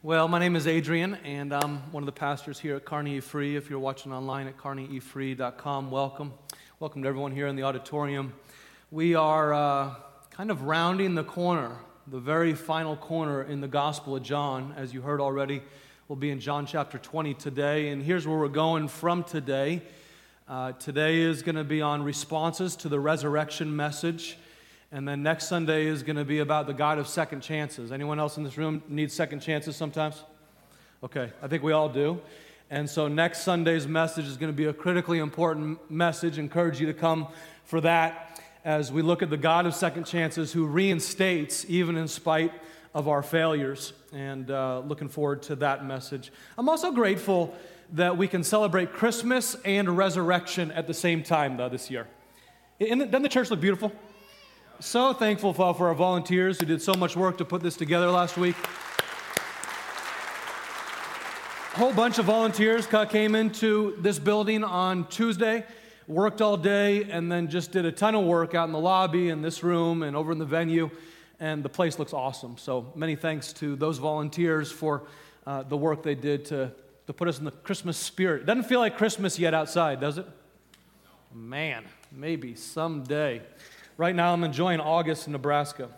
Well, my name is Adrian, and I'm one of the pastors here at Carnegie Free. If you're watching online at carnegiefree.com, welcome. Welcome to everyone here in the auditorium. We are uh, kind of rounding the corner, the very final corner in the Gospel of John. As you heard already, we'll be in John chapter 20 today, and here's where we're going from today. Uh, today is going to be on responses to the resurrection message. And then next Sunday is going to be about the God of second chances. Anyone else in this room need second chances sometimes? Okay, I think we all do. And so next Sunday's message is going to be a critically important message. Encourage you to come for that as we look at the God of second chances who reinstates even in spite of our failures. And uh, looking forward to that message. I'm also grateful that we can celebrate Christmas and resurrection at the same time, though, this year. Doesn't the church look beautiful? So thankful for our volunteers who did so much work to put this together last week. A whole bunch of volunteers came into this building on Tuesday, worked all day, and then just did a ton of work out in the lobby, in this room, and over in the venue. And the place looks awesome. So many thanks to those volunteers for uh, the work they did to, to put us in the Christmas spirit. It doesn't feel like Christmas yet outside, does it? Man, maybe someday. Right now, I'm enjoying August in Nebraska.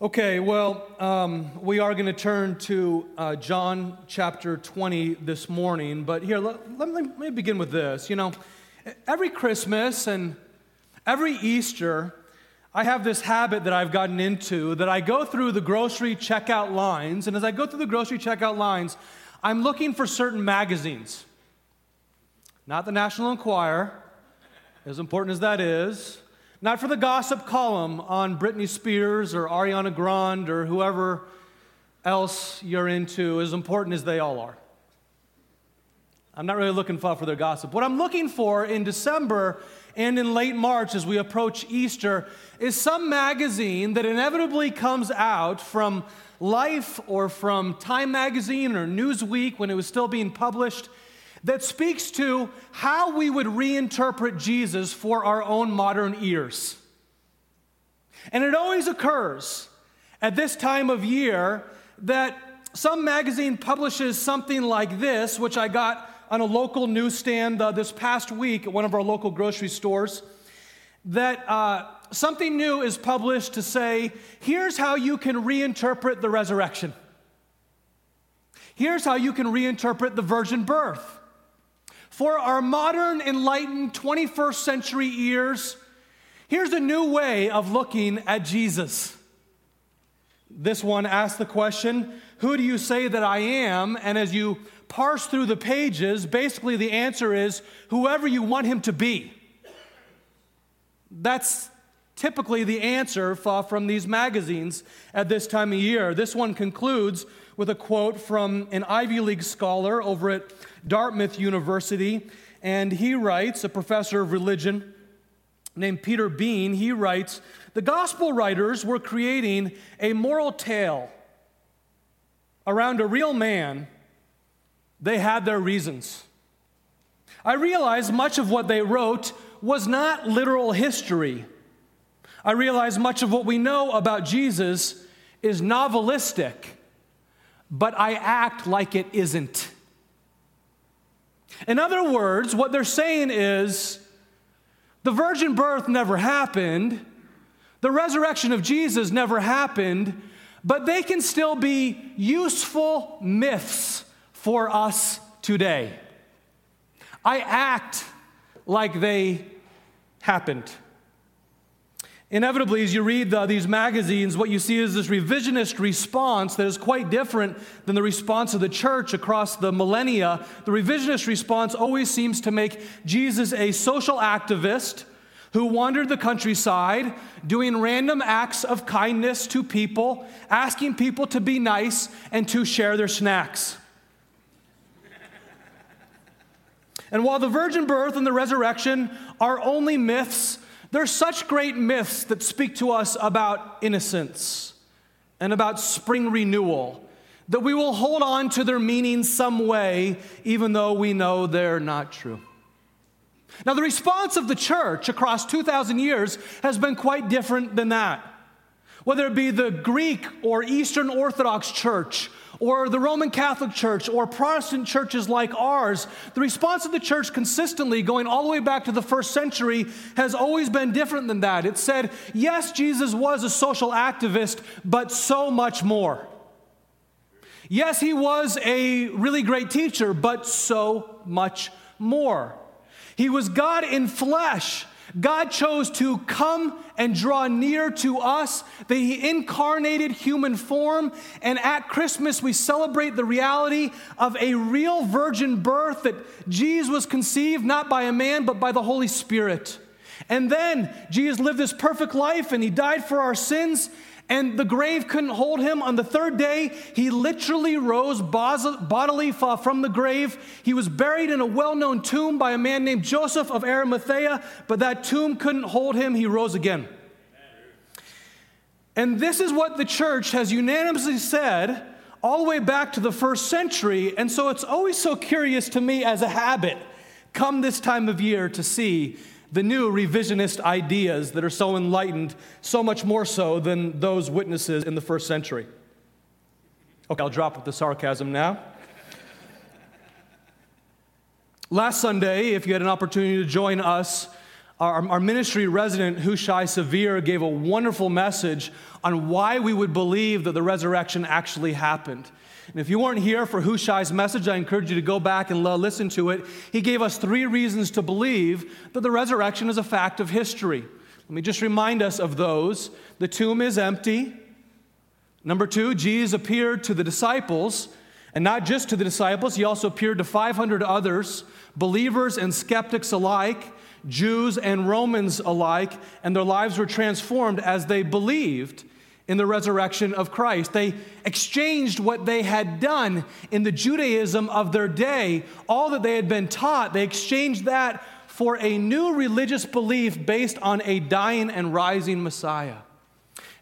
Okay, well, um, we are going to turn to uh, John chapter 20 this morning, but here, let, let, me, let me begin with this. You know, every Christmas and every Easter, I have this habit that I've gotten into that I go through the grocery checkout lines, and as I go through the grocery checkout lines, I'm looking for certain magazines. Not the National Enquirer, as important as that is, not for the gossip column on Britney Spears or Ariana Grande or whoever else you're into, as important as they all are. I'm not really looking for, for their gossip. What I'm looking for in December and in late March as we approach Easter is some magazine that inevitably comes out from Life or from Time Magazine or Newsweek when it was still being published that speaks to how we would reinterpret Jesus for our own modern ears. And it always occurs at this time of year that some magazine publishes something like this, which I got on a local newsstand uh, this past week at one of our local grocery stores, that uh, something new is published to say, here's how you can reinterpret the resurrection. Here's how you can reinterpret the virgin birth. For our modern, enlightened 21st century ears, here's a new way of looking at Jesus. This one asks the question Who do you say that I am? And as you parse through the pages, basically the answer is whoever you want him to be. That's typically the answer from these magazines at this time of year. This one concludes with a quote from an Ivy League scholar over at Dartmouth University, and he writes, a professor of religion named Peter Bien, he writes, the gospel writers were creating a moral tale around a real man. They had their reasons. I realize much of what they wrote was not literal history. I realize much of what we know about Jesus is novelistic, but I act like it isn't. In other words, what they're saying is the virgin birth never happened, the resurrection of Jesus never happened, but they can still be useful myths for us today. I act like they happened. Inevitably, as you read the, these magazines, what you see is this revisionist response that is quite different than the response of the church across the millennia. The revisionist response always seems to make Jesus a social activist who wandered the countryside doing random acts of kindness to people, asking people to be nice and to share their snacks. And while the virgin birth and the resurrection are only myths, there's such great myths that speak to us about innocence and about spring renewal that we will hold on to their meaning some way, even though we know they're not true. Now, the response of the church across 2,000 years has been quite different than that. Whether it be the Greek or Eastern Orthodox Church, or the Roman Catholic Church, or Protestant churches like ours, the response of the church consistently, going all the way back to the first century, has always been different than that. It said, yes, Jesus was a social activist, but so much more. Yes, he was a really great teacher, but so much more. He was God in flesh. God chose to come and draw near to us, that He incarnated human form. And at Christmas, we celebrate the reality of a real virgin birth that Jesus was conceived not by a man, but by the Holy Spirit. And then Jesus lived this perfect life and He died for our sins and the grave couldn't hold him. On the third day, he literally rose bodily from the grave. He was buried in a well known tomb by a man named Joseph of Arimathea, but that tomb couldn't hold him. He rose again. And this is what the church has unanimously said all the way back to the first century. And so it's always so curious to me as a habit, come this time of year, to see the new revisionist ideas that are so enlightened, so much more so than those witnesses in the first century. Okay, I'll drop with the sarcasm now. Last Sunday, if you had an opportunity to join us, our, our ministry resident, Hushai Severe, gave a wonderful message on why we would believe that the resurrection actually happened. And if you weren't here for Hushai's message, I encourage you to go back and listen to it. He gave us three reasons to believe that the resurrection is a fact of history. Let me just remind us of those. The tomb is empty. Number two, Jesus appeared to the disciples, and not just to the disciples, he also appeared to 500 others, believers and skeptics alike, Jews and Romans alike, and their lives were transformed as they believed in the resurrection of Christ. They exchanged what they had done in the Judaism of their day, all that they had been taught, they exchanged that for a new religious belief based on a dying and rising Messiah.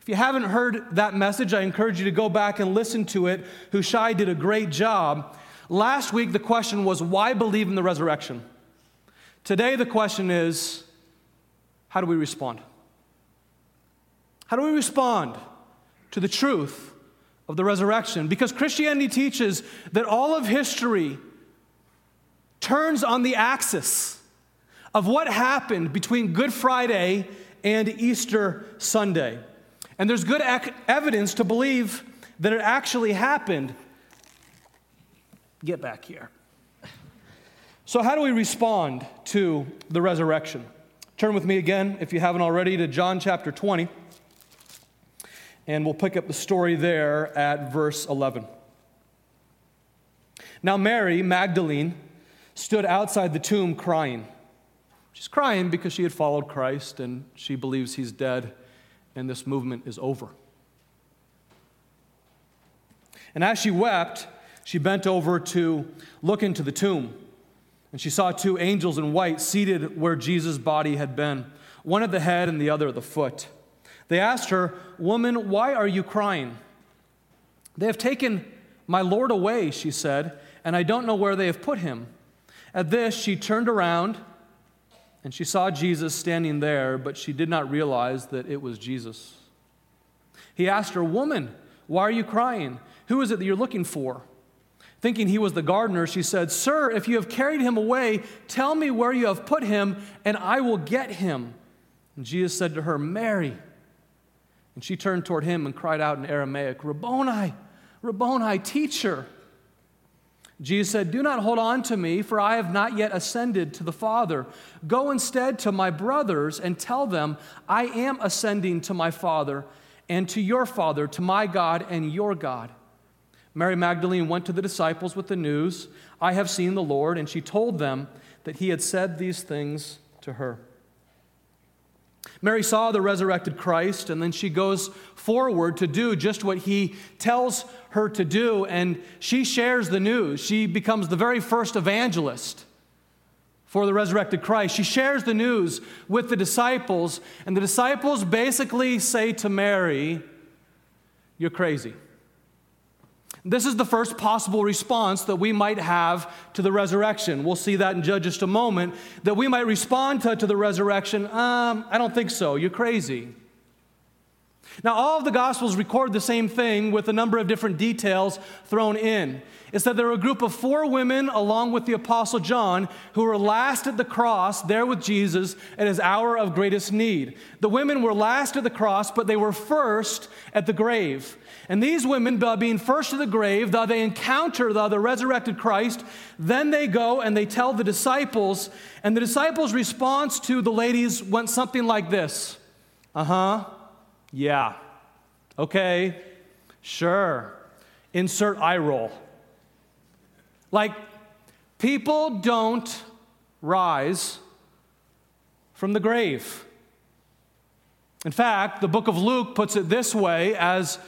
If you haven't heard that message, I encourage you to go back and listen to it. Hushai did a great job. Last week, the question was, why believe in the resurrection? Today, the question is, how do we respond? How do we respond? To the truth of the resurrection. Because Christianity teaches that all of history turns on the axis of what happened between Good Friday and Easter Sunday. And there's good ac- evidence to believe that it actually happened. Get back here. So, how do we respond to the resurrection? Turn with me again, if you haven't already, to John chapter 20. And we'll pick up the story there at verse 11. Now, Mary Magdalene stood outside the tomb crying. She's crying because she had followed Christ and she believes he's dead and this movement is over. And as she wept, she bent over to look into the tomb. And she saw two angels in white seated where Jesus' body had been, one at the head and the other at the foot. They asked her, Woman, why are you crying? They have taken my Lord away, she said, and I don't know where they have put him. At this, she turned around and she saw Jesus standing there, but she did not realize that it was Jesus. He asked her, Woman, why are you crying? Who is it that you're looking for? Thinking he was the gardener, she said, Sir, if you have carried him away, tell me where you have put him, and I will get him. And Jesus said to her, Mary. And she turned toward him and cried out in Aramaic, Rabboni, Rabboni, teacher. Jesus said, Do not hold on to me, for I have not yet ascended to the Father. Go instead to my brothers and tell them, I am ascending to my Father and to your Father, to my God and your God. Mary Magdalene went to the disciples with the news, I have seen the Lord, and she told them that he had said these things to her. Mary saw the resurrected Christ, and then she goes forward to do just what he tells her to do, and she shares the news. She becomes the very first evangelist for the resurrected Christ. She shares the news with the disciples, and the disciples basically say to Mary, You're crazy. This is the first possible response that we might have to the resurrection. We'll see that in just a moment. That we might respond to, to the resurrection. Um, I don't think so. You're crazy. Now, all of the Gospels record the same thing with a number of different details thrown in. It's that there were a group of four women, along with the Apostle John, who were last at the cross, there with Jesus at his hour of greatest need. The women were last at the cross, but they were first at the grave. And these women, by being first to the grave, though they encounter the, the resurrected Christ, then they go and they tell the disciples, and the disciples' response to the ladies went something like this Uh huh. Yeah. Okay. Sure. Insert eye roll. Like, people don't rise from the grave. In fact, the book of Luke puts it this way as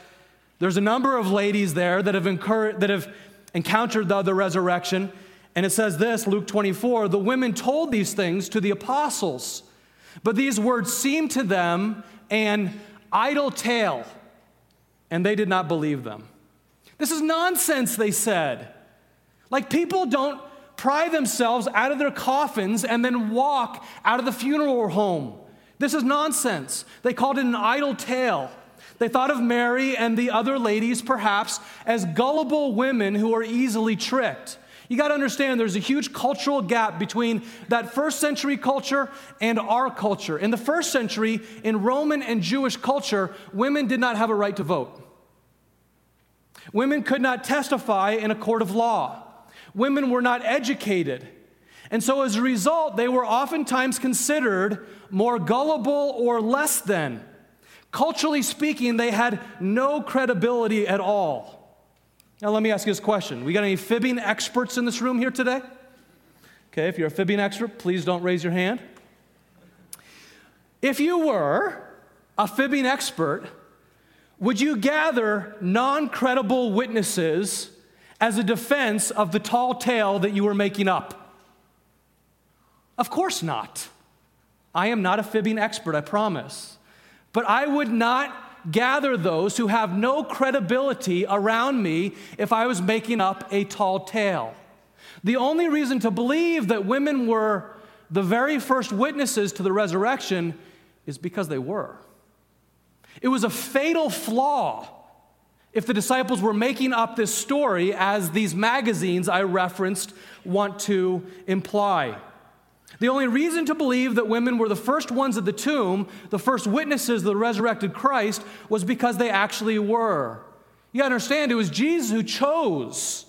there's a number of ladies there that have, incur- that have encountered the, the resurrection. And it says this, Luke 24 the women told these things to the apostles, but these words seemed to them an idle tale, and they did not believe them. This is nonsense, they said. Like people don't pry themselves out of their coffins and then walk out of the funeral home. This is nonsense. They called it an idle tale. They thought of Mary and the other ladies perhaps as gullible women who are easily tricked. You got to understand there's a huge cultural gap between that first century culture and our culture. In the first century, in Roman and Jewish culture, women did not have a right to vote. Women could not testify in a court of law. Women were not educated. And so, as a result, they were oftentimes considered more gullible or less than. Culturally speaking, they had no credibility at all. Now, let me ask you this question. We got any fibbing experts in this room here today? Okay, if you're a fibbing expert, please don't raise your hand. If you were a fibbing expert, would you gather non credible witnesses as a defense of the tall tale that you were making up? Of course not. I am not a fibbing expert, I promise. But I would not gather those who have no credibility around me if I was making up a tall tale. The only reason to believe that women were the very first witnesses to the resurrection is because they were. It was a fatal flaw if the disciples were making up this story as these magazines I referenced want to imply. The only reason to believe that women were the first ones at the tomb, the first witnesses of the resurrected Christ, was because they actually were. You understand, it was Jesus who chose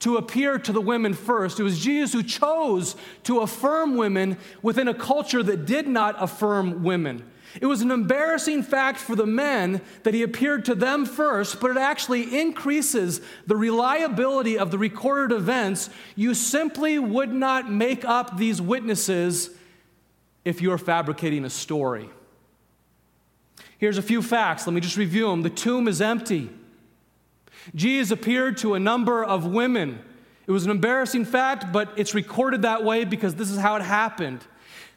to appear to the women first. It was Jesus who chose to affirm women within a culture that did not affirm women. It was an embarrassing fact for the men that he appeared to them first, but it actually increases the reliability of the recorded events. You simply would not make up these witnesses if you are fabricating a story. Here's a few facts. Let me just review them. The tomb is empty. Jesus appeared to a number of women. It was an embarrassing fact, but it's recorded that way because this is how it happened.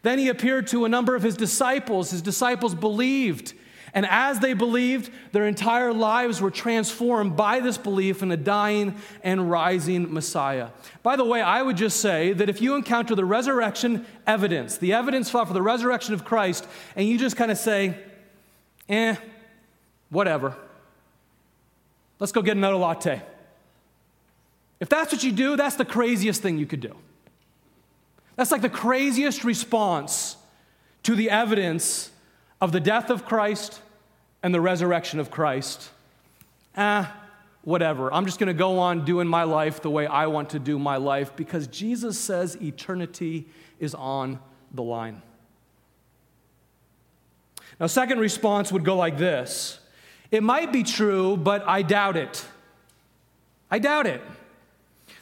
Then he appeared to a number of his disciples. His disciples believed. And as they believed, their entire lives were transformed by this belief in a dying and rising Messiah. By the way, I would just say that if you encounter the resurrection evidence, the evidence for the resurrection of Christ, and you just kind of say, eh, whatever, let's go get another latte. If that's what you do, that's the craziest thing you could do. That's like the craziest response to the evidence of the death of Christ and the resurrection of Christ. Ah, whatever. I'm just going to go on doing my life the way I want to do my life because Jesus says eternity is on the line. Now, second response would go like this It might be true, but I doubt it. I doubt it.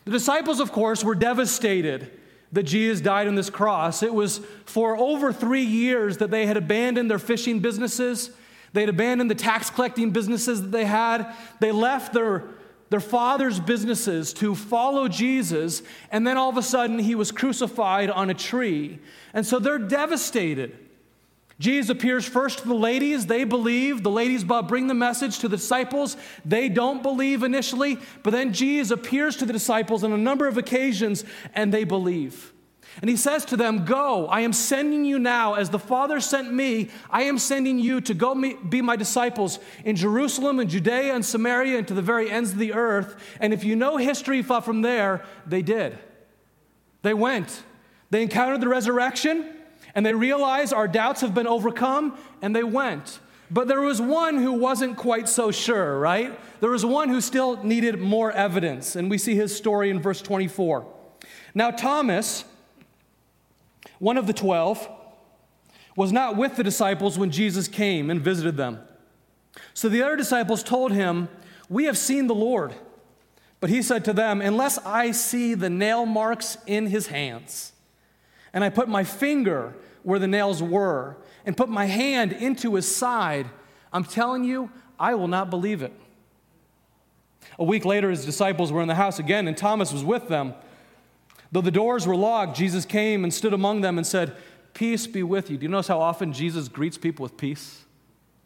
The disciples, of course, were devastated that Jesus died on this cross. It was for over three years that they had abandoned their fishing businesses. They had abandoned the tax collecting businesses that they had. They left their, their father's businesses to follow Jesus, and then all of a sudden he was crucified on a tree. And so they're devastated. Jesus appears first to the ladies. They believe. The ladies bring the message to the disciples. They don't believe initially, but then Jesus appears to the disciples on a number of occasions and they believe. And he says to them, Go, I am sending you now. As the Father sent me, I am sending you to go be my disciples in Jerusalem and Judea and Samaria and to the very ends of the earth. And if you know history from there, they did. They went. They encountered the resurrection and they realized our doubts have been overcome and they went. But there was one who wasn't quite so sure, right? There was one who still needed more evidence. And we see his story in verse 24. Now, Thomas, one of the twelve, was not with the disciples when Jesus came and visited them. So the other disciples told him, We have seen the Lord. But he said to them, Unless I see the nail marks in his hands, and I put my finger where the nails were, and put my hand into his side, I'm telling you, I will not believe it. A week later, his disciples were in the house again, and Thomas was with them. Though the doors were locked, Jesus came and stood among them and said, Peace be with you. Do you notice how often Jesus greets people with peace?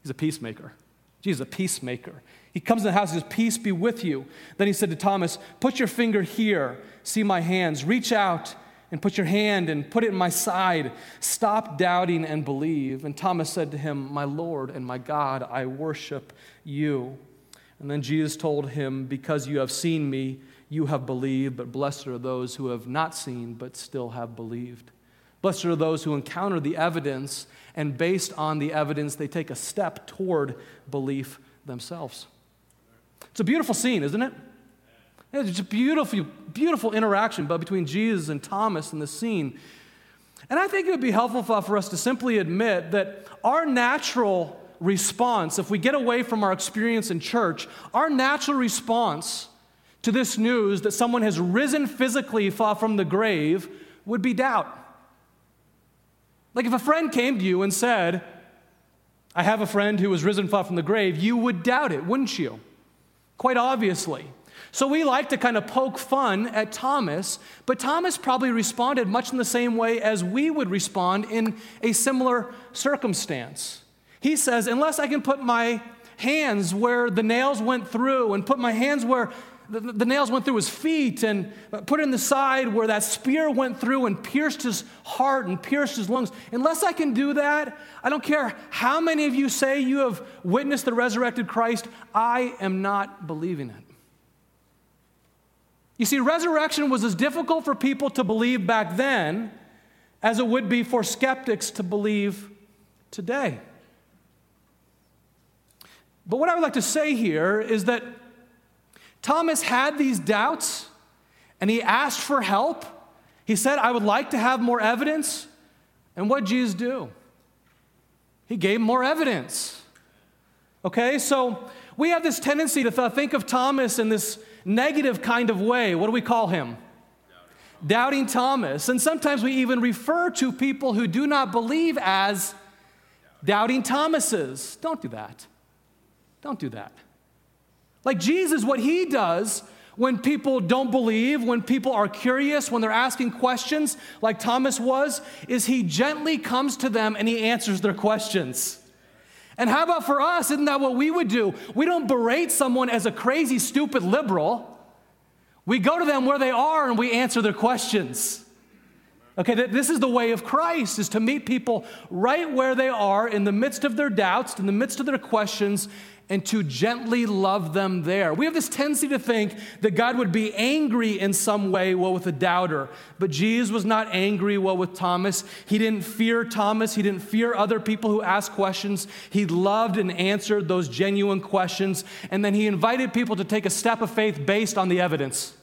He's a peacemaker. Jesus is a peacemaker. He comes in the house and says, Peace be with you. Then he said to Thomas, Put your finger here, see my hands. Reach out and put your hand and put it in my side. Stop doubting and believe. And Thomas said to him, My Lord and my God, I worship you. And then Jesus told him, Because you have seen me, you have believed, but blessed are those who have not seen, but still have believed. Blessed are those who encounter the evidence, and based on the evidence, they take a step toward belief themselves. It's a beautiful scene, isn't it? It's a beautiful, beautiful interaction between Jesus and Thomas in the scene. And I think it would be helpful for us to simply admit that our natural response, if we get away from our experience in church, our natural response to this news that someone has risen physically far from the grave would be doubt. Like if a friend came to you and said, I have a friend who was risen far from the grave, you would doubt it, wouldn't you? Quite obviously. So we like to kind of poke fun at Thomas, but Thomas probably responded much in the same way as we would respond in a similar circumstance. He says, Unless I can put my hands where the nails went through and put my hands where the, the, nails went through his feet and put in the side where that spear went through and pierced his heart and pierced his lungs. Unless I can do that, I don't care how many of you say you have witnessed the resurrected Christ, I am not believing it. You see, resurrection was as difficult for people to believe back then as it would be for skeptics to believe today. But what I would like to say here is that Thomas had these doubts and he asked for help. He said, I would like to have more evidence. And what did Jesus do? He gave more evidence. Okay, so we have this tendency to th- think of Thomas in this negative kind of way. What do we call him? Doubting. Doubting Thomas. And sometimes we even refer to people who do not believe as doubting Thomases. Don't do that. Don't do that. Like Jesus, what he does when people don't believe, when people are curious, when they're asking questions, like Thomas was, is he gently comes to them and he answers their questions. And how about for us? Isn't that what we would do? We don't berate someone as a crazy, stupid liberal. We go to them where they are and we answer their questions. Okay, this is the way of Christ, is to meet people right where they are in the midst of their doubts, in the midst of their questions, and to gently love them there. We have this tendency to think that God would be angry in some way, well, with a doubter. But Jesus was not angry, well, with Thomas. He didn't fear Thomas. He didn't fear other people who asked questions. He loved and answered those genuine questions. And then he invited people to take a step of faith based on the evidence.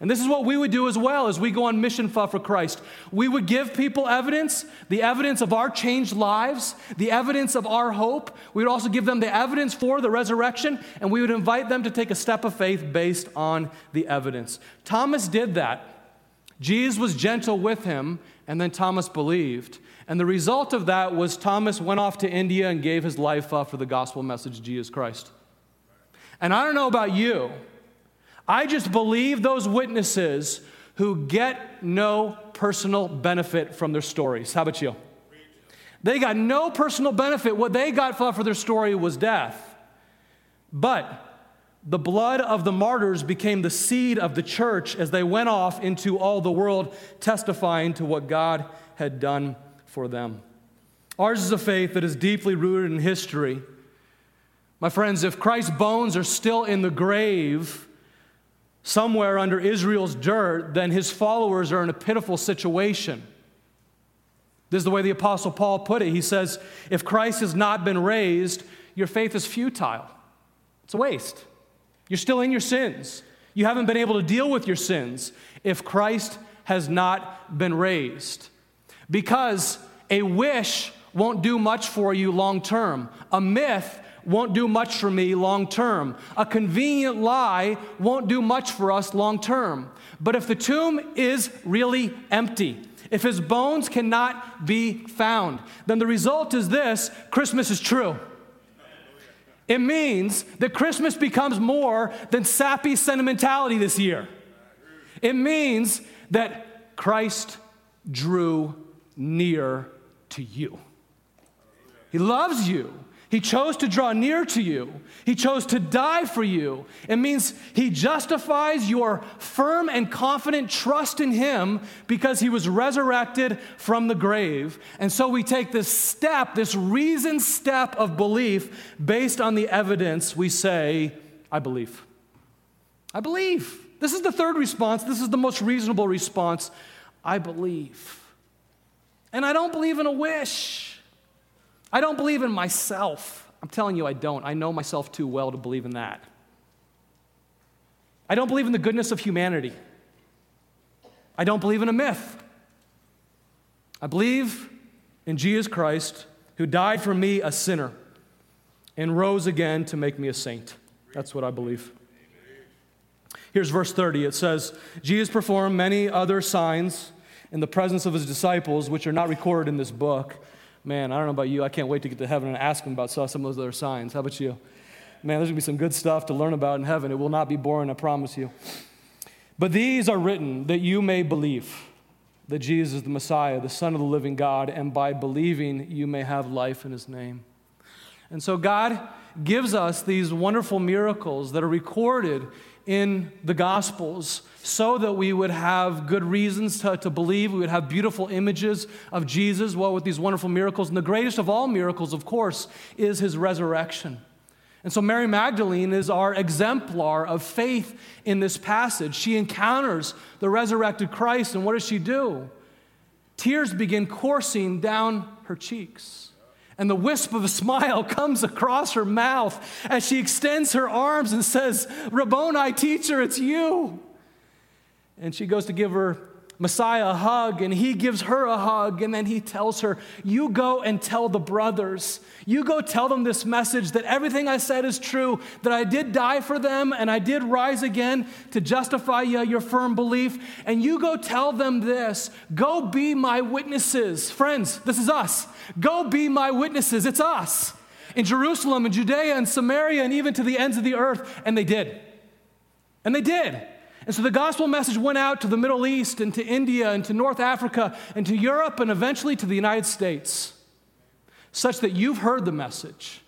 And this is what we would do as well as we go on mission for Christ. We would give people evidence, the evidence of our changed lives, the evidence of our hope. We would also give them the evidence for the resurrection, and we would invite them to take a step of faith based on the evidence. Thomas did that. Jesus was gentle with him, and then Thomas believed. And the result of that was Thomas went off to India and gave his life up for the gospel message of Jesus Christ. And I don't know about you. I just believe those witnesses who get no personal benefit from their stories. How about you? They got no personal benefit. What they got for their story was death. But the blood of the martyrs became the seed of the church as they went off into all the world, testifying to what God had done for them. Ours is a faith that is deeply rooted in history. My friends, if Christ's bones are still in the grave, somewhere under Israel's dirt, then his followers are in a pitiful situation. This is the way the Apostle Paul put it. He says, If Christ has not been raised, your faith is futile. It's a waste. You're still in your sins. You haven't been able to deal with your sins if Christ has not been raised. Because a wish won't do much for you long term, a myth won't do much for me long term, a convenient lie won't do much for us long term. But if the tomb is really empty, if his bones cannot be found, then the result is this Christmas is true. It means that Christmas becomes more than sappy sentimentality this year. It means that Christ drew near to you. He loves you. He chose to draw near to you. He chose to die for you. It means He justifies your firm and confident trust in Him because He was resurrected from the grave. And so we take this step, this reasoned step of belief based on the evidence. We say, I believe. I believe. This is the third response. This is the most reasonable response. I believe. And I don't believe in a wish. I don't believe in myself. I'm telling you, I don't. I know myself too well to believe in that. I don't believe in the goodness of humanity. I don't believe in a myth. I believe in Jesus Christ, who died for me, a sinner, and rose again to make me a saint. That's what I believe. Here's verse 30. It says, Jesus performed many other signs in the presence of his disciples, which are not recorded in this book. Man, I don't know about you. I can't wait to get to heaven and ask him about some of those other signs. How about you? Man, there's going to be some good stuff to learn about in heaven. It will not be boring, I promise you. But these are written that you may believe that Jesus is the Messiah, the Son of the living God, and by believing you may have life in his name. And so God gives us these wonderful miracles that are recorded in the Gospels so that we would have good reasons to, to believe. We would have beautiful images of Jesus, well, with these wonderful miracles. And the greatest of all miracles, of course, is his resurrection. And so Mary Magdalene is our exemplar of faith in this passage. She encounters the resurrected Christ, and what does she do? Tears begin coursing down her cheeks and the wisp of a smile comes across her mouth as she extends her arms and says, Rabboni, teacher, it's you. And she goes to give her Messiah a hug, and he gives her a hug, and then he tells her, You go and tell the brothers. You go tell them this message that everything I said is true, that I did die for them, and I did rise again to justify your firm belief. And you go tell them this Go be my witnesses. Friends, this is us. Go be my witnesses. It's us. In Jerusalem and Judea and Samaria and even to the ends of the earth. And they did. And they did. And so the gospel message went out to the Middle East and to India and to North Africa and to Europe and eventually to the United States, such that you've heard the message.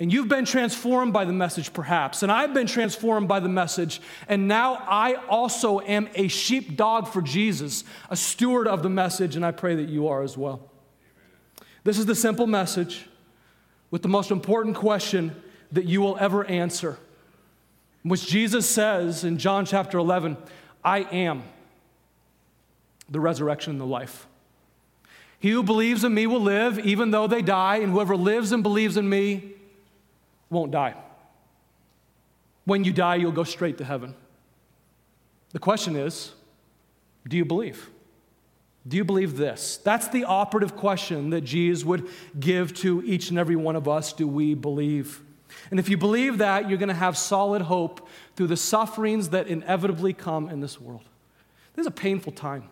And you've been transformed by the message, perhaps. And I've been transformed by the message. And now I also am a sheepdog for Jesus, a steward of the message, and I pray that you are as well. This is the simple message with the most important question that you will ever answer which Jesus says in John chapter 11, I am the resurrection and the life. He who believes in me will live even though they die, and whoever lives and believes in me won't die. When you die, you'll go straight to heaven. The question is do you believe? Do you believe this? That's the operative question that Jesus would give to each and every one of us. Do we believe? And if you believe that, you're going to have solid hope through the sufferings that inevitably come in this world. This is a painful time.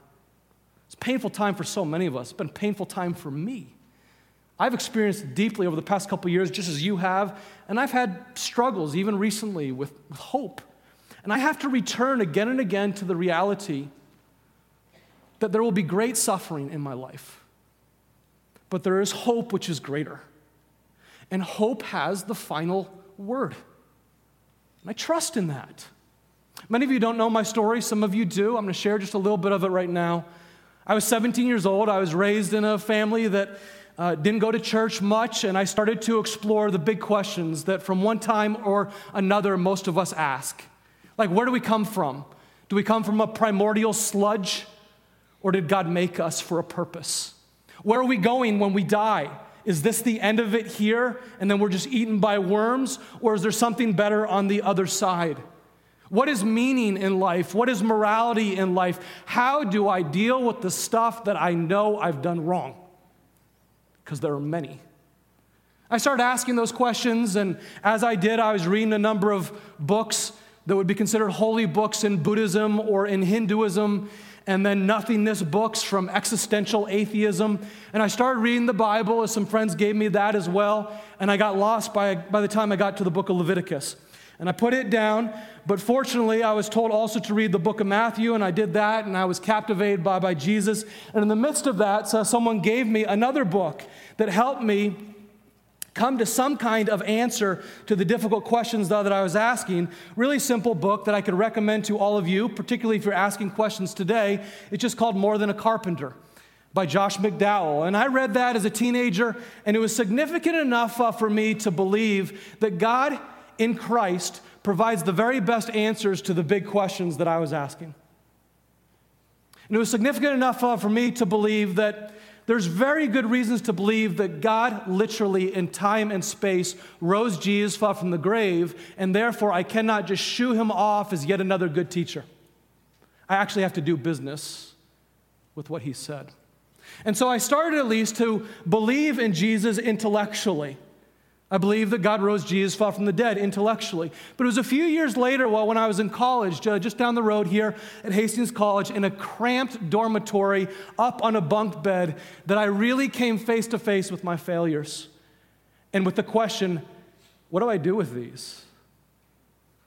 It's a painful time for so many of us. It's been a painful time for me. I've experienced deeply over the past couple years, just as you have, and I've had struggles even recently with, with hope. And I have to return again and again to the reality that there will be great suffering in my life, but there is hope which is greater. And hope has the final word. And I trust in that. Many of you don't know my story, some of you do. I'm going to share just a little bit of it right now. I was 17 years old. I was raised in a family that uh, didn't go to church much, and I started to explore the big questions that from one time or another most of us ask. Like, where do we come from? Do we come from a primordial sludge, or did God make us for a purpose? Where are we going when we die? Is this the end of it here, and then we're just eaten by worms, or is there something better on the other side? What is meaning in life? What is morality in life? How do I deal with the stuff that I know I've done wrong? Because there are many. I started asking those questions, and as I did, I was reading a number of books that would be considered holy books in Buddhism or in Hinduism, and then nothingness books from existential atheism. And I started reading the Bible, as some friends gave me that as well, and I got lost by, by the time I got to the book of Leviticus. And I put it down, but fortunately, I was told also to read the book of Matthew, and I did that, and I was captivated by, by Jesus. And in the midst of that, so someone gave me another book that helped me come to some kind of answer to the difficult questions though, that I was asking. Really simple book that I could recommend to all of you, particularly if you're asking questions today. It's just called More Than a Carpenter by Josh McDowell. And I read that as a teenager, and it was significant enough uh, for me to believe that God in Christ provides the very best answers to the big questions that I was asking. And it was significant enough uh, for me to believe that there's very good reasons to believe that God literally, in time and space, rose Jesus from the grave, and therefore I cannot just shoo him off as yet another good teacher. I actually have to do business with what he said. And so I started at least to believe in Jesus intellectually. I believe that God rose Jesus from the dead intellectually. But it was a few years later, well, when I was in college, just down the road here at Hastings College, in a cramped dormitory up on a bunk bed, that I really came face to face with my failures and with the question what do I do with these?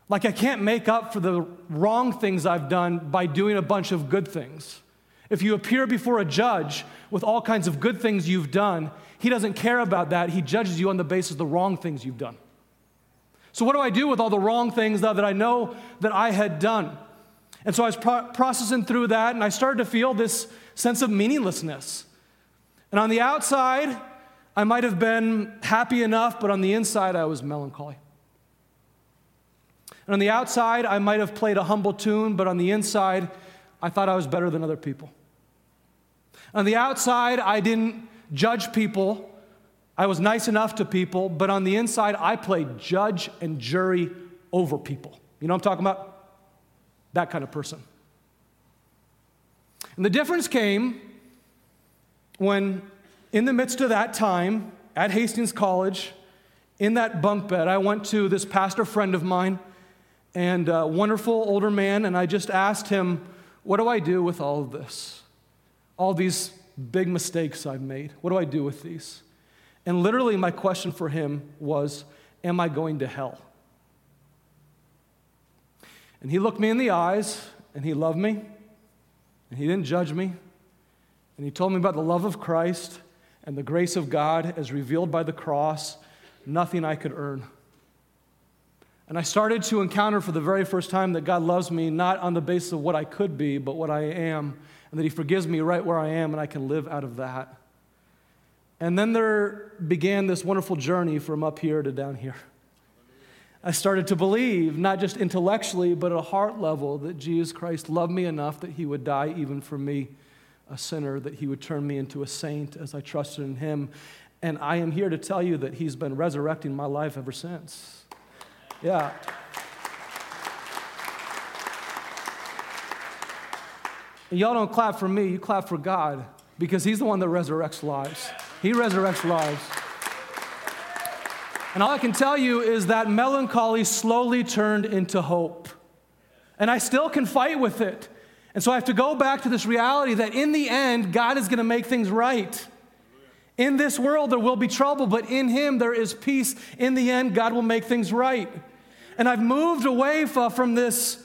Like, I can't make up for the wrong things I've done by doing a bunch of good things. If you appear before a judge with all kinds of good things you've done, he doesn't care about that. He judges you on the basis of the wrong things you've done. So, what do I do with all the wrong things though, that I know that I had done? And so I was pro- processing through that, and I started to feel this sense of meaninglessness. And on the outside, I might have been happy enough, but on the inside, I was melancholy. And on the outside, I might have played a humble tune, but on the inside, I thought I was better than other people. On the outside, I didn't judge people. I was nice enough to people, but on the inside, I played judge and jury over people. You know what I'm talking about? That kind of person. And the difference came when, in the midst of that time at Hastings College, in that bunk bed, I went to this pastor friend of mine and a wonderful older man, and I just asked him, What do I do with all of this? All these big mistakes I've made. What do I do with these? And literally, my question for him was, Am I going to hell? And he looked me in the eyes and he loved me and he didn't judge me. And he told me about the love of Christ and the grace of God as revealed by the cross, nothing I could earn. And I started to encounter for the very first time that God loves me not on the basis of what I could be, but what I am and that He forgives me right where I am, and I can live out of that. And then there began this wonderful journey from up here to down here. I started to believe, not just intellectually, but at a heart level, that Jesus Christ loved me enough that He would die even for me, a sinner, that He would turn me into a saint as I trusted in Him. And I am here to tell you that He's been resurrecting my life ever since. Yeah. And y'all don't clap for me, you clap for God because He's the one that resurrects lives. He resurrects lives. And all I can tell you is that melancholy slowly turned into hope. And I still can fight with it. And so I have to go back to this reality that in the end, God is going to make things right. In this world, there will be trouble, but in Him, there is peace. In the end, God will make things right. And I've moved away from this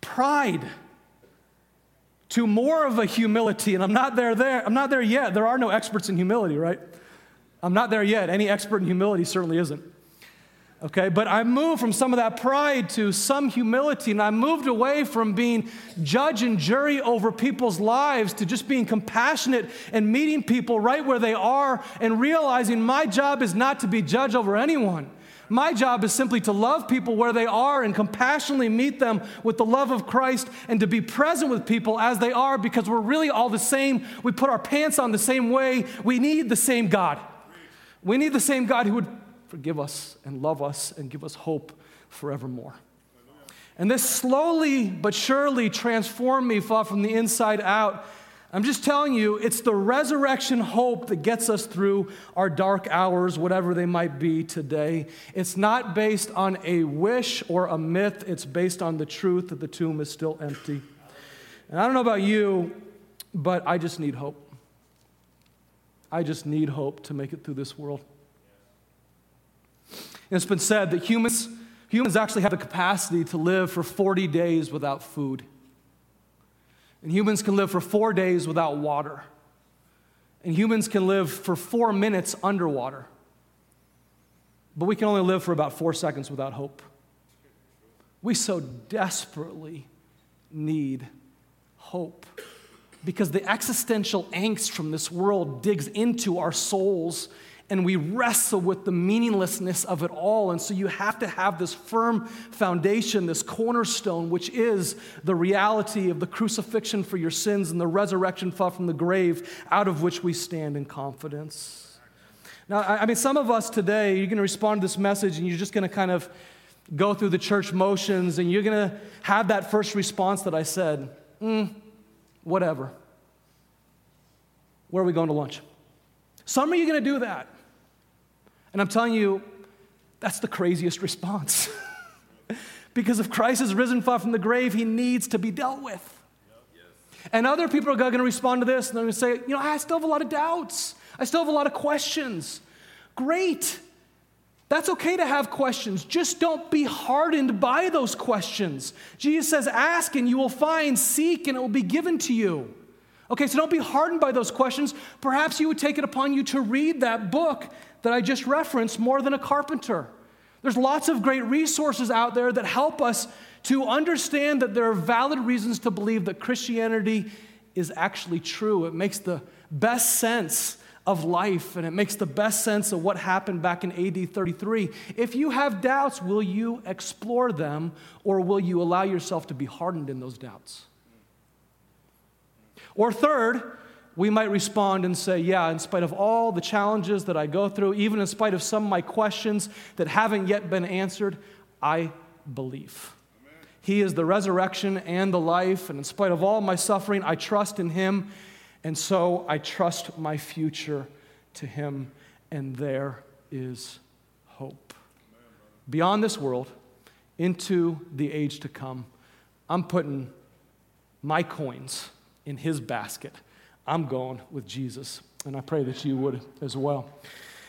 pride to more of a humility, and I'm not there, there. I'm not there yet. There are no experts in humility, right? I'm not there yet. Any expert in humility certainly isn't. Okay, but I moved from some of that pride to some humility, and I moved away from being judge and jury over people's lives to just being compassionate and meeting people right where they are and realizing my job is not to be judge over anyone. My job is simply to love people where they are and compassionately meet them with the love of Christ and to be present with people as they are because we're really all the same. We put our pants on the same way. We need the same God. We need the same God who would forgive us and love us and give us hope forevermore. And this slowly but surely transformed me from the inside out. I'm just telling you, it's the resurrection hope that gets us through our dark hours, whatever they might be today. It's not based on a wish or a myth, it's based on the truth that the tomb is still empty. And I don't know about you, but I just need hope. I just need hope to make it through this world. And it's been said that humans, humans actually have the capacity to live for 40 days without food. And humans can live for four days without water. And humans can live for four minutes underwater. But we can only live for about four seconds without hope. We so desperately need hope because the existential angst from this world digs into our souls and we wrestle with the meaninglessness of it all. And so you have to have this firm foundation, this cornerstone, which is the reality of the crucifixion for your sins and the resurrection from the grave, out of which we stand in confidence. Now, I mean, some of us today, you're going to respond to this message and you're just going to kind of go through the church motions and you're going to have that first response that I said, mm, whatever. Where are we going to lunch? Some of you are going to do that. And I'm telling you, that's the craziest response. because if Christ is risen far from the grave, he needs to be dealt with. And other people are going to respond to this and they're going to say, you know, I still have a lot of doubts. I still have a lot of questions. Great. That's okay to have questions. Just don't be hardened by those questions. Jesus says, Ask and you will find, seek and it will be given to you. Okay, so don't be hardened by those questions. Perhaps you would take it upon you to read that book that I just referenced, More Than a Carpenter. There's lots of great resources out there that help us to understand that there are valid reasons to believe that Christianity is actually true. It makes the best sense of life and it makes the best sense of what happened back in AD 33. If you have doubts, will you explore them or will you allow yourself to be hardened in those doubts? Or third, we might respond and say, Yeah, in spite of all the challenges that I go through, even in spite of some of my questions that haven't yet been answered, I believe. Amen. He is the resurrection and the life, and in spite of all my suffering, I trust in Him, and so I trust my future to Him, and there is hope. Amen. Beyond this world, into the age to come, I'm putting my coins in his basket. I'm going with Jesus. And I pray that you would as well.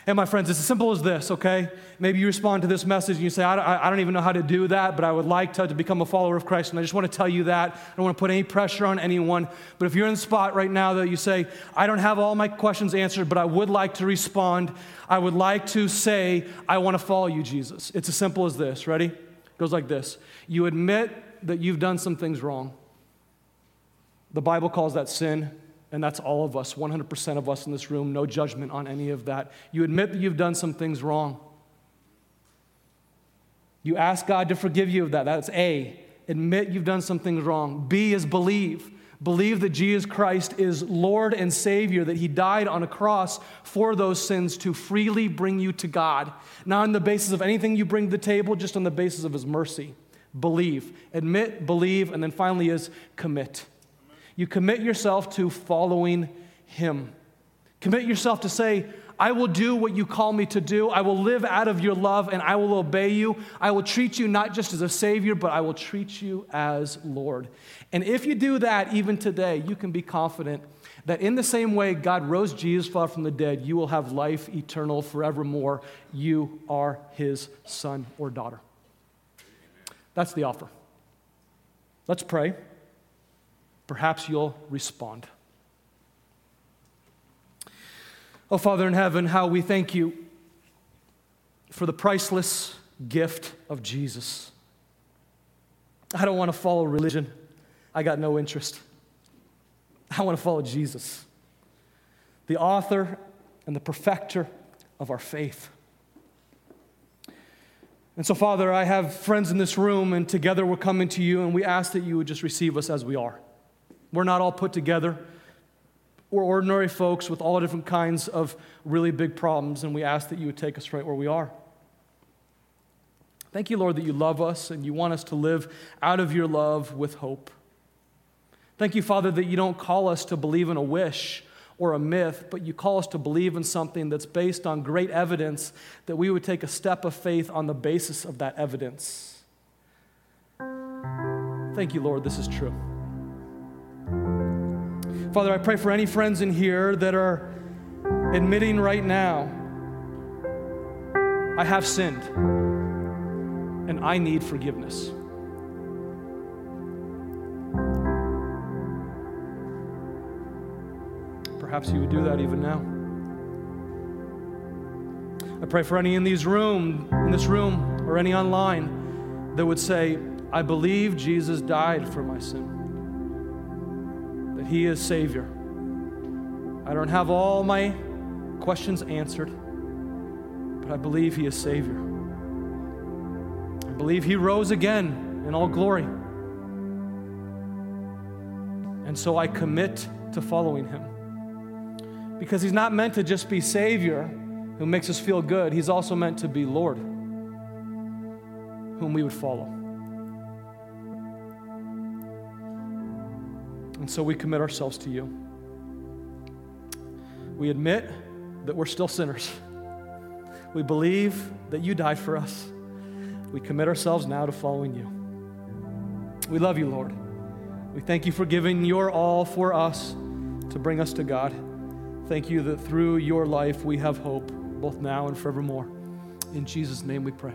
And my friends, it's as simple as this, okay? Maybe you respond to this message and you say, I, I don't even know how to do that, but I would like to, to become a follower of Christ. And I just want to tell you that. I don't want to put any pressure on anyone. But if you're in the spot right now that you say, I don't have all my questions answered, but I would like to respond, I would like to say, I want to follow you, Jesus. It's as simple as this. Ready? It goes like this You admit that you've done some things wrong. The Bible calls that sin, and that's all of us, 100% of us in this room, no judgment on any of that. You admit that you've done some things wrong. You ask God to forgive you of that. That's A. Admit you've done some things wrong. B is believe. Believe that Jesus Christ is Lord and Savior, that He died on a cross for those sins to freely bring you to God. Not on the basis of anything you bring to the table, just on the basis of His mercy. Believe. Admit, believe, and then finally is commit. You commit yourself to following Him. Commit yourself to say, I will do what you call me to do. I will live out of your love and I will obey you. I will treat you not just as a Savior, but I will treat you as Lord. And if you do that, even today, you can be confident that in the same way God rose Jesus from the dead, you will have life eternal forevermore. You are His son or daughter. That's the offer. Let's pray. Perhaps you'll respond. Oh, Father in heaven, how we thank you for the priceless gift of Jesus. I don't want to follow religion. I got no interest. I want to follow Jesus, the author and the perfecter of our faith. And so, Father, I have friends in this room, and together we're coming to you, and we ask that you would just receive us as we are. We're not all put together. We're ordinary folks with all different kinds of really big problems, and we ask that you would take us right where we are. Thank you, Lord, that you love us and you want us to live out of your love with hope. Thank you, Father, that you don't call us to believe in a wish or a myth, but you call us to believe in something that's based on great evidence, that we would take a step of faith on the basis of that evidence. Thank you, Lord, this is true. Father, I pray for any friends in here that are admitting right now, I have sinned and I need forgiveness. Perhaps you would do that even now. I pray for any in these room, in this room, or any online that would say, I believe Jesus died for my sin, that he is Savior. I don't have all my questions answered, but I believe he is Savior. I believe he rose again in all glory. And so I commit to following him. Because he's not meant to just be Savior who makes us feel good, he's also meant to be Lord, whom we would follow. And so we commit ourselves to you. We admit that we're still sinners. We believe that you died for us. We commit ourselves now to following you. We love you, Lord. We thank you for giving your all for us to bring us to God. Thank you that through your life we have hope, both now and forevermore. In Jesus' name we pray.